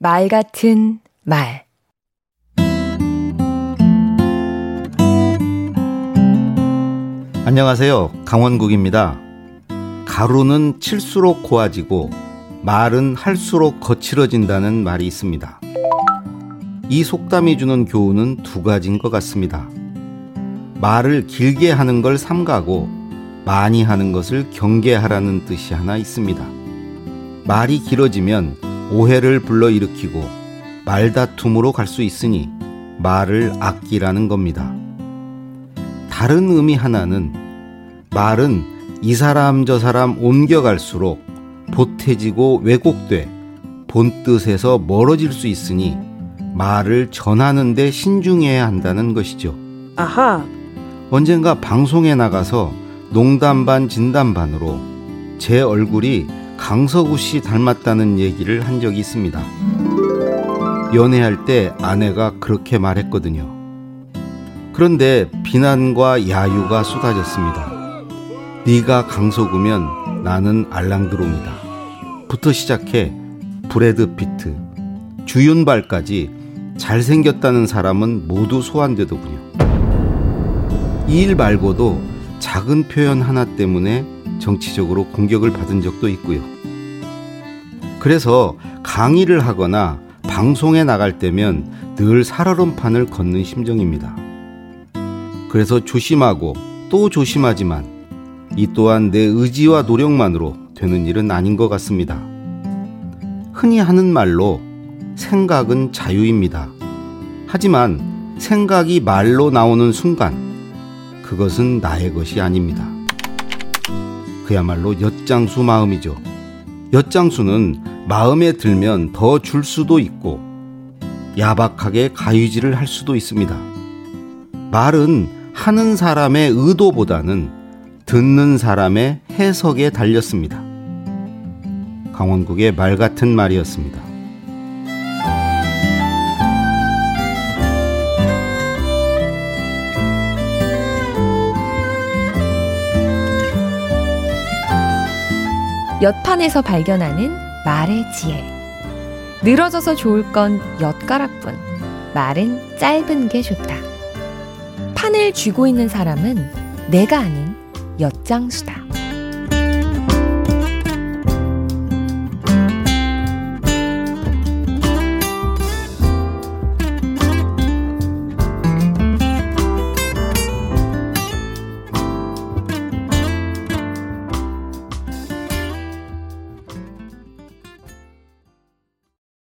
말 같은 말 안녕하세요. 강원국입니다. 가루는 칠수록 고와지고 말은 할수록 거칠어진다는 말이 있습니다. 이 속담이 주는 교훈은 두 가지인 것 같습니다. 말을 길게 하는 걸 삼가고 많이 하는 것을 경계하라는 뜻이 하나 있습니다. 말이 길어지면 오해를 불러일으키고 말다툼으로 갈 수 있으니 말을 아끼라는 겁니다. 다른 의미 하나는 말은 이 사람 저 사람 옮겨갈수록 보태지고 왜곡돼 본 뜻에서 멀어질 수 있으니 말을 전하는데 신중해야 한다는 것이죠. 아하. 언젠가 방송에 나가서 농담 반 진담 반으로 제 얼굴이 강서구 씨 닮았다는 얘기를 한 적이 있습니다. 연애할 때 아내가 그렇게 말했거든요. 그런데 비난과 야유가 쏟아졌습니다. 네가 강서구면 나는 알랑드로입니다. 부터 시작해 브래드 피트, 주윤발까지 잘생겼다는 사람은 모두 소환되더군요. 이 일 말고도 작은 표현 하나 때문에 정치적으로 공격을 받은 적도 있고요. 그래서 강의를 하거나 방송에 나갈 때면 늘 살얼음판을 걷는 심정입니다. 그래서 조심하고 또 조심하지만 이 또한 내 의지와 노력만으로 되는 일은 아닌 것 같습니다. 흔히 하는 말로 생각은 자유입니다. 하지만 생각이 말로 나오는 순간 그것은 나의 것이 아닙니다. 그야말로 엿장수 마음이죠. 엿장수는 마음에 들면 더 줄 수도 있고 야박하게 가위질을 할 수도 있습니다. 말은 하는 사람의 의도보다는 듣는 사람의 해석에 달렸습니다. 강원국의 말 같은 말이었습니다. 엿판에서 발견하는 말의 지혜. 늘어져서 좋을 건 엿가락뿐. 말은 짧은 게 좋다. 판을 쥐고 있는 사람은 내가 아닌 엿장수다.